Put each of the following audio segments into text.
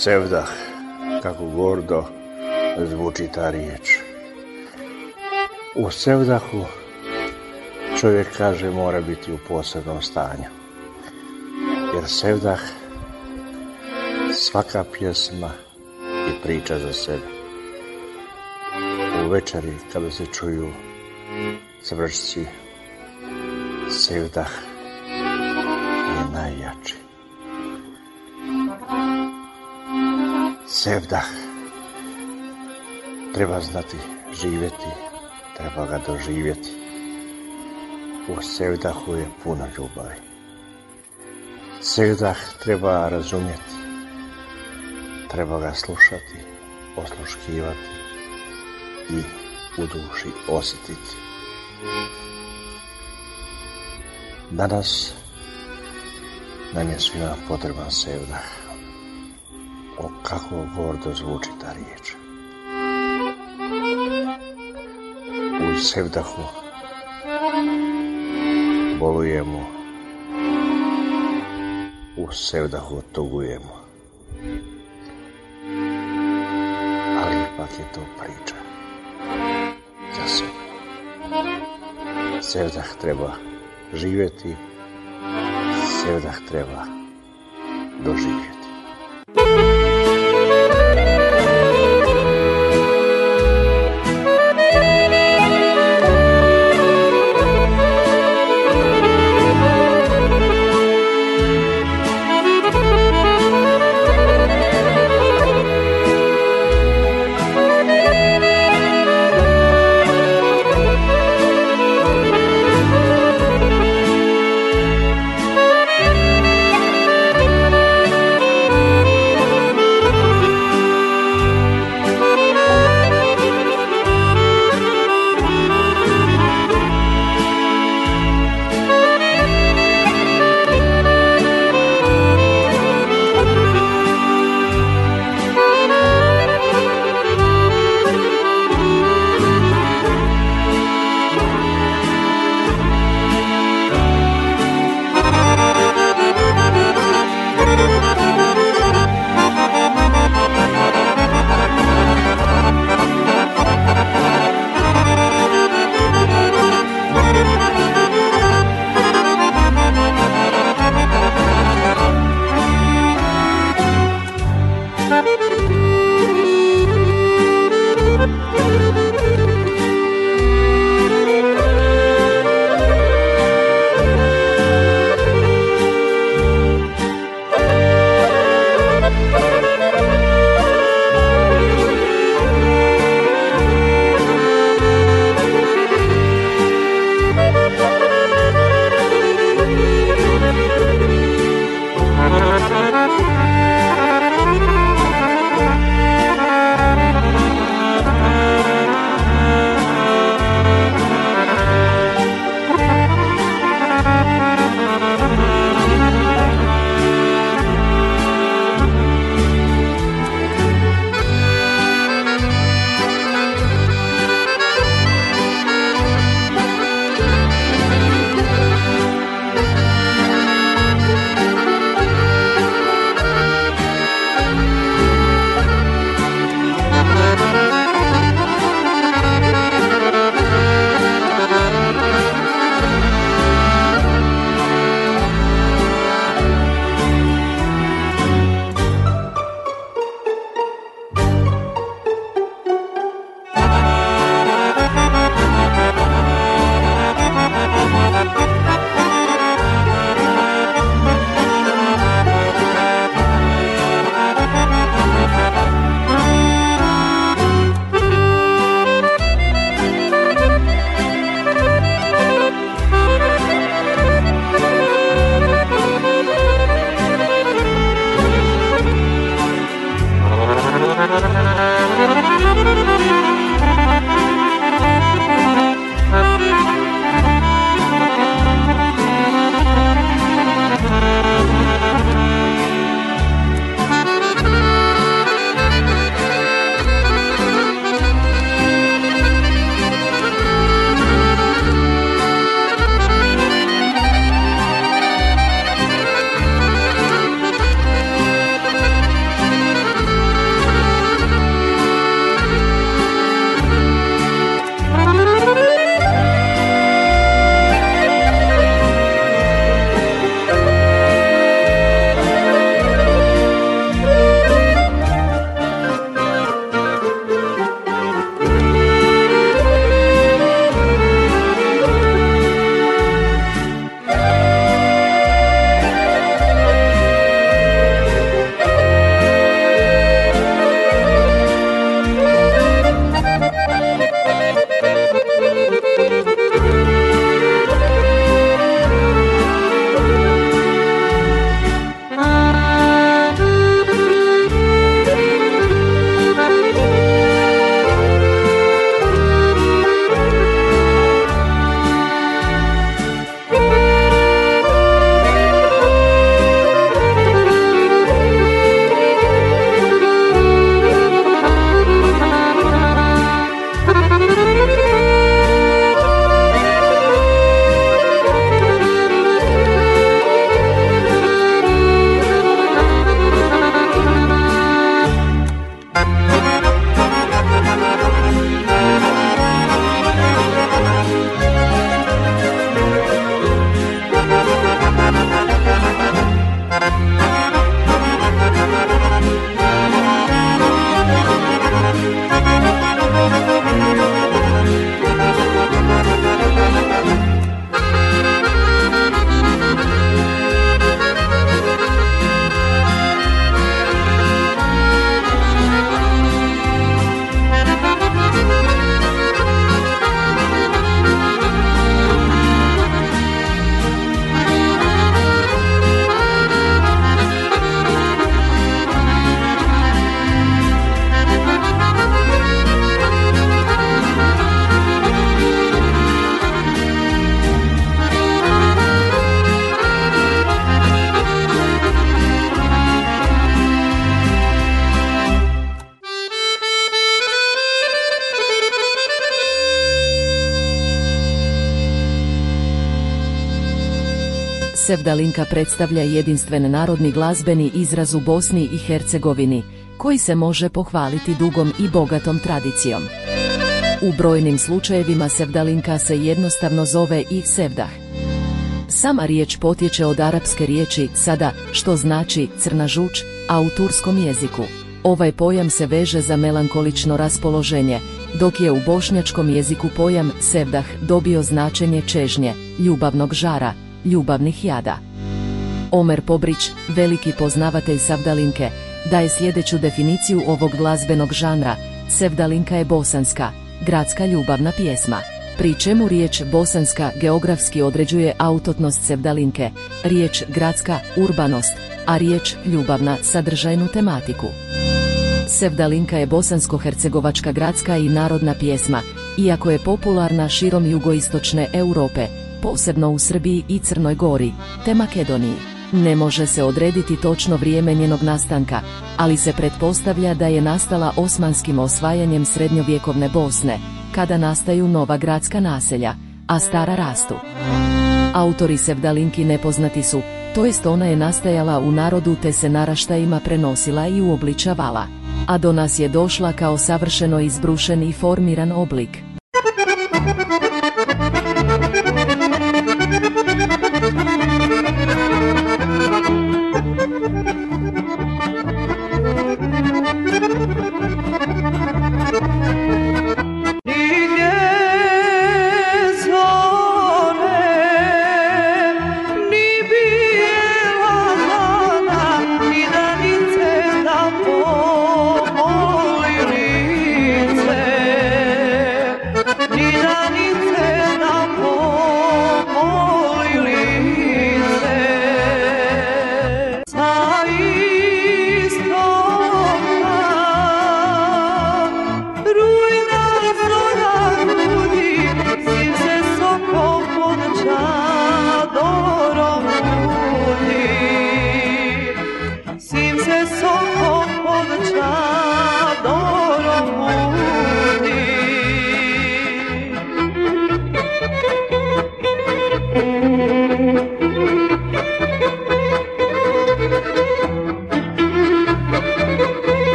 sevdah, kako gordo zvuči ta riječ. U sevdahu čovjek kaže mora biti u posebnom stanju. Jer sevdah, svaka pjesma i priča za sebe. U večeri kada se čuju svršci, sevdah je najjači. Sevdah treba znati živjeti, treba ga doživjeti. U sevdahu je puno ljubavi. Sevdah treba razumjeti, treba ga slušati, osluškivati i u duši osjetiti. Danas nam je svima potreban sevdah. O kako gordo zvuči ta riječ. U sevdahu bolujemo, u sevdahu tugujemo. Ali ipak je to priča za sebe. Sevdah treba živjeti, sevdah treba doživjeti. Sevdalinka predstavlja jedinstven narodni glazbeni izraz u Bosni i Hercegovini, koji se može pohvaliti dugom i bogatom tradicijom. U brojnim slučajevima Sevdalinka se jednostavno zove i Sevdah. Sama riječ potječe od arapske riječi sada, što znači crna žuč, a u turskom jeziku. Ovaj pojam se veže za melankolično raspoloženje, dok je u bošnjačkom jeziku pojam sevdah dobio značenje čežnje, ljubavnog žara, ljubavnih jada. Omer Pobrić, veliki poznavatelj Savdalinke, daje sljedeću definiciju ovog glazbenog žanra, Sevdalinka je bosanska, gradska ljubavna pjesma. Pri čemu riječ bosanska geografski određuje autotnost Sevdalinke, riječ gradska urbanost, a riječ ljubavna sadržajnu tematiku. Sevdalinka je bosansko-hercegovačka gradska i narodna pjesma, iako je popularna širom jugoistočne Europe, posebno u Srbiji i Crnoj Gori, te Makedoniji. Ne može se odrediti točno vrijeme njenog nastanka, ali se pretpostavlja da je nastala osmanskim osvajanjem srednjovjekovne Bosne, kada nastaju nova gradska naselja, a stara rastu. Autori Sevdalinki nepoznati su, to jest ona je nastajala u narodu te se naraštajima prenosila i uobličavala. A do nas je došla kao savršeno izbrušen i formiran oblik.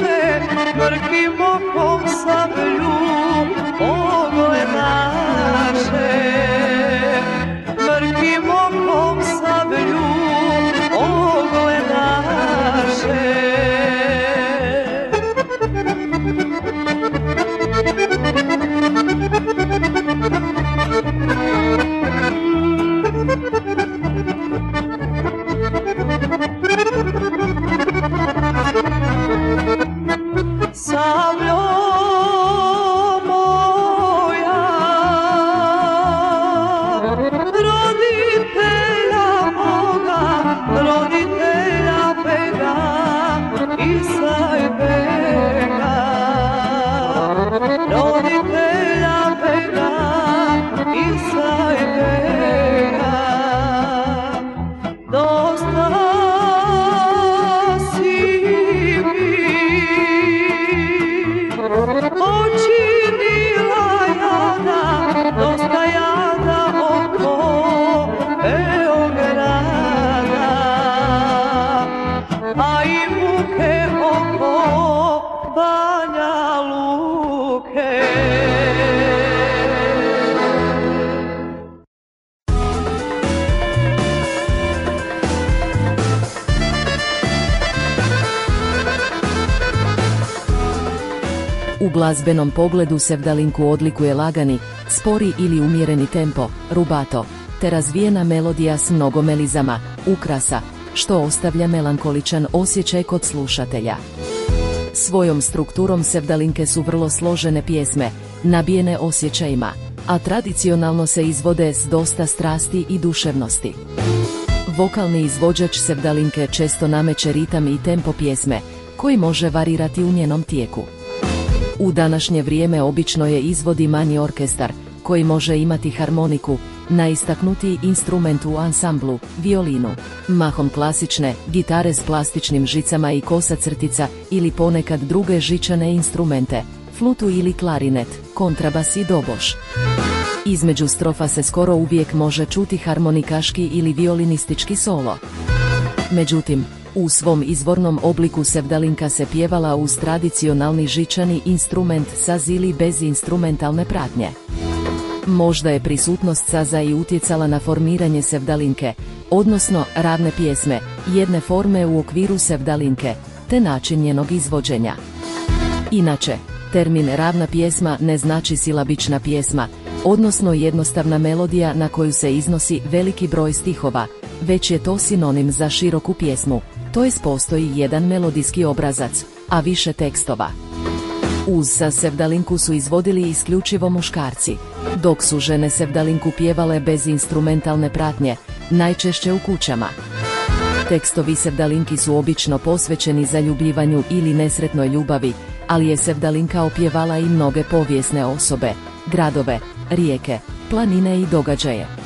se mërkimo po sa blu. Glazbenom pogledu Sevdalinku odlikuje lagani, spori ili umjereni tempo, rubato, te razvijena melodija s mnogo melizama, ukrasa, što ostavlja melankoličan osjećaj kod slušatelja. Svojom strukturom Sevdalinke su vrlo složene pjesme, nabijene osjećajima, a tradicionalno se izvode s dosta strasti i duševnosti. Vokalni izvođač Sevdalinke često nameće ritam i tempo pjesme, koji može varirati u njenom tijeku. U današnje vrijeme obično je izvodi manji orkestar, koji može imati harmoniku, najistaknutiji instrument u ansamblu, violinu. Mahom klasične, gitare s plastičnim žicama i kosa crtica ili ponekad druge žičane instrumente, flutu ili klarinet, kontrabas i doboš. Između strofa se skoro uvijek može čuti harmonikaški ili violinistički solo. Međutim, u svom izvornom obliku sevdalinka se pjevala uz tradicionalni žičani instrument sa zili bez instrumentalne pratnje. Možda je prisutnost saza i utjecala na formiranje sevdalinke, odnosno ravne pjesme, jedne forme u okviru sevdalinke, te način njenog izvođenja. Inače, termin ravna pjesma ne znači silabična pjesma, odnosno jednostavna melodija na koju se iznosi veliki broj stihova, već je to sinonim za široku pjesmu, to jest postoji jedan melodijski obrazac, a više tekstova. Uz sa sevdalinku su izvodili isključivo muškarci, dok su žene sevdalinku pjevale bez instrumentalne pratnje, najčešće u kućama. Tekstovi sevdalinki su obično posvećeni zaljubljivanju ili nesretnoj ljubavi, ali je sevdalinka opjevala i mnoge povijesne osobe, gradove, rijeke, planine i događaje.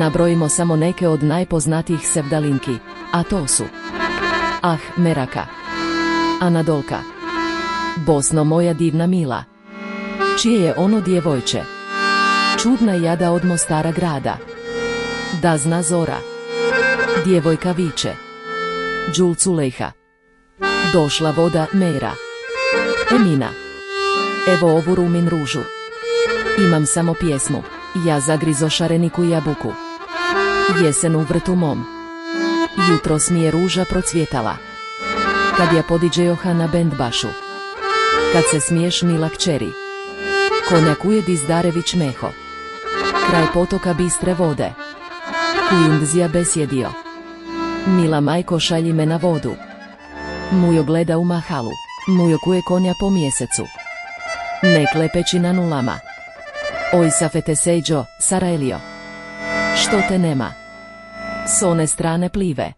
Nabrojimo samo neke od najpoznatijih sevdalinki, a to su Ah Meraka, Anadolka, Bosno moja divna mila, čije je ono djevojče, čudna jada od Mostara grada, Da zna zora, djevojka viče, Đul Culejha, Došla voda Mera, Emina, Evo ovu rumin ružu, Imam samo pjesmu, ja zagrizo šareniku jabuku. Jesen u vrtu mom. Jutros mi je ruža procvjetala. Kad ja podiđe Johana Bendbašu. Kad se smiješ mila kćeri. Konjak ujedi Zdarević meho. Kraj potoka bistre vode. Kujundzija besjedio. Mila majko šalji me na vodu. Mujo gleda u mahalu. Mujo kuje konja po mjesecu. Ne klepeći na nulama. Oj safete sejđo, Saraelio. Što te nema? S one strane plive.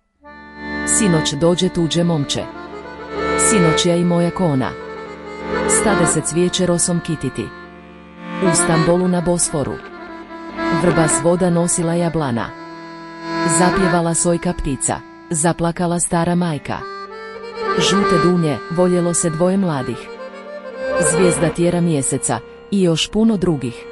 Sinoć dođe tuđe momče. Sinoć ja i moja kona. Stade se cvijeće rosom kititi. U Stambolu na Bosforu. Vrba s voda nosila jablana. Zapjevala sojka ptica. Zaplakala stara majka. Žute dunje, voljelo se dvoje mladih. Zvijezda tjera mjeseca i još puno drugih.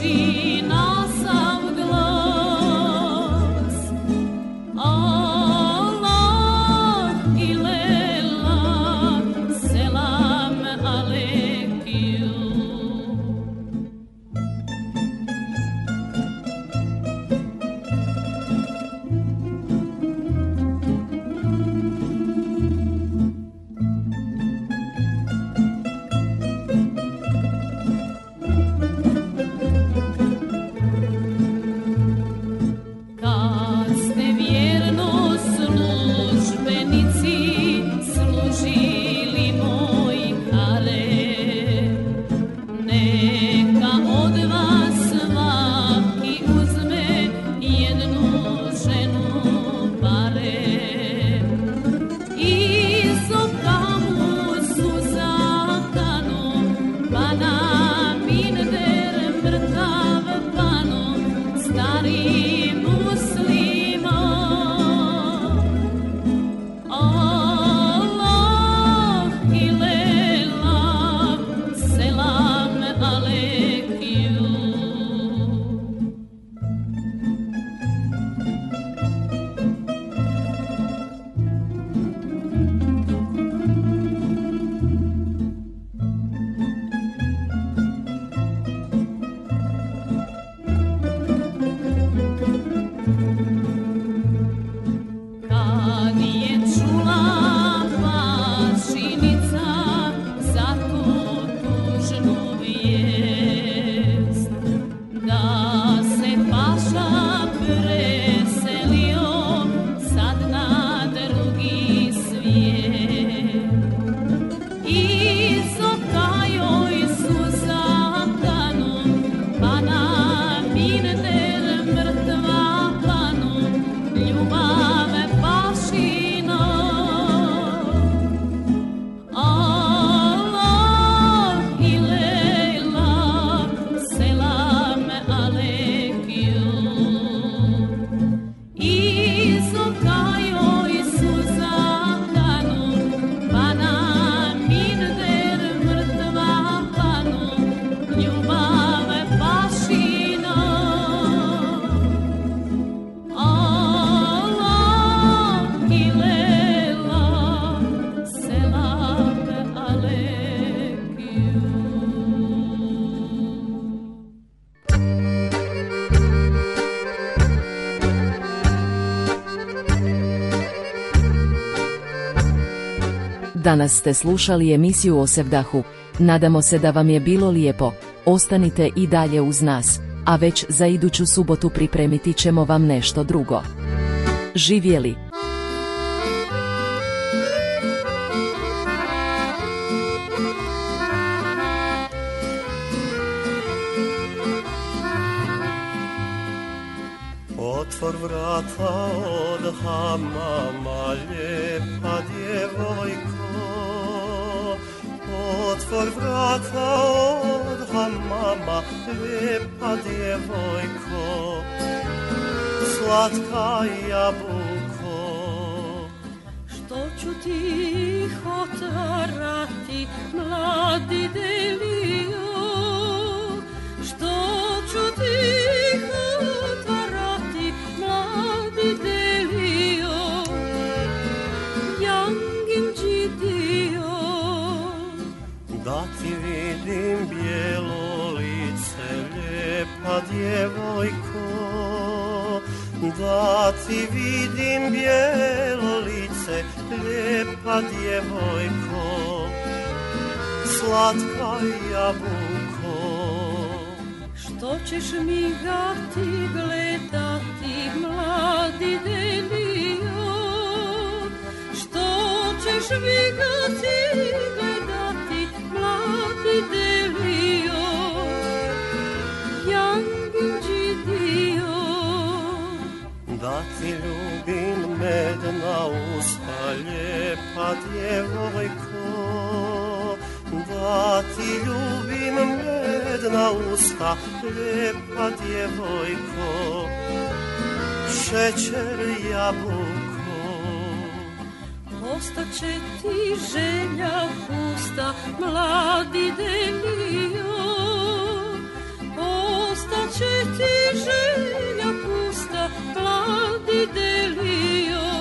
vicina Danas ste slušali emisiju o Sevdahu. Nadamo se da vam je bilo lijepo. Ostanite i dalje uz nas, a već za iduću subotu pripremiti ćemo vam nešto drugo. Živjeli! Lijepa djevojko. Slatka jabuko. Što ću ti otvarati, mladi delio? Što ću ti otvarati, mladi delio? Jangin džidio, Da ti vidim bijelo lijepa djevojko. Da ti vidim bijelo lice, lijepa djevojko. Slatka jabuko. što ćeš mi gati gledati, mladi delio? Što ćeš mi gati gledati, mladi delio? a djevojko, da ti ljubim usta, lijepa djevojko, šećer jabuko. Ostaće ti želja pusta, mladi delio, ostaće ti želja pusta, mladi delio.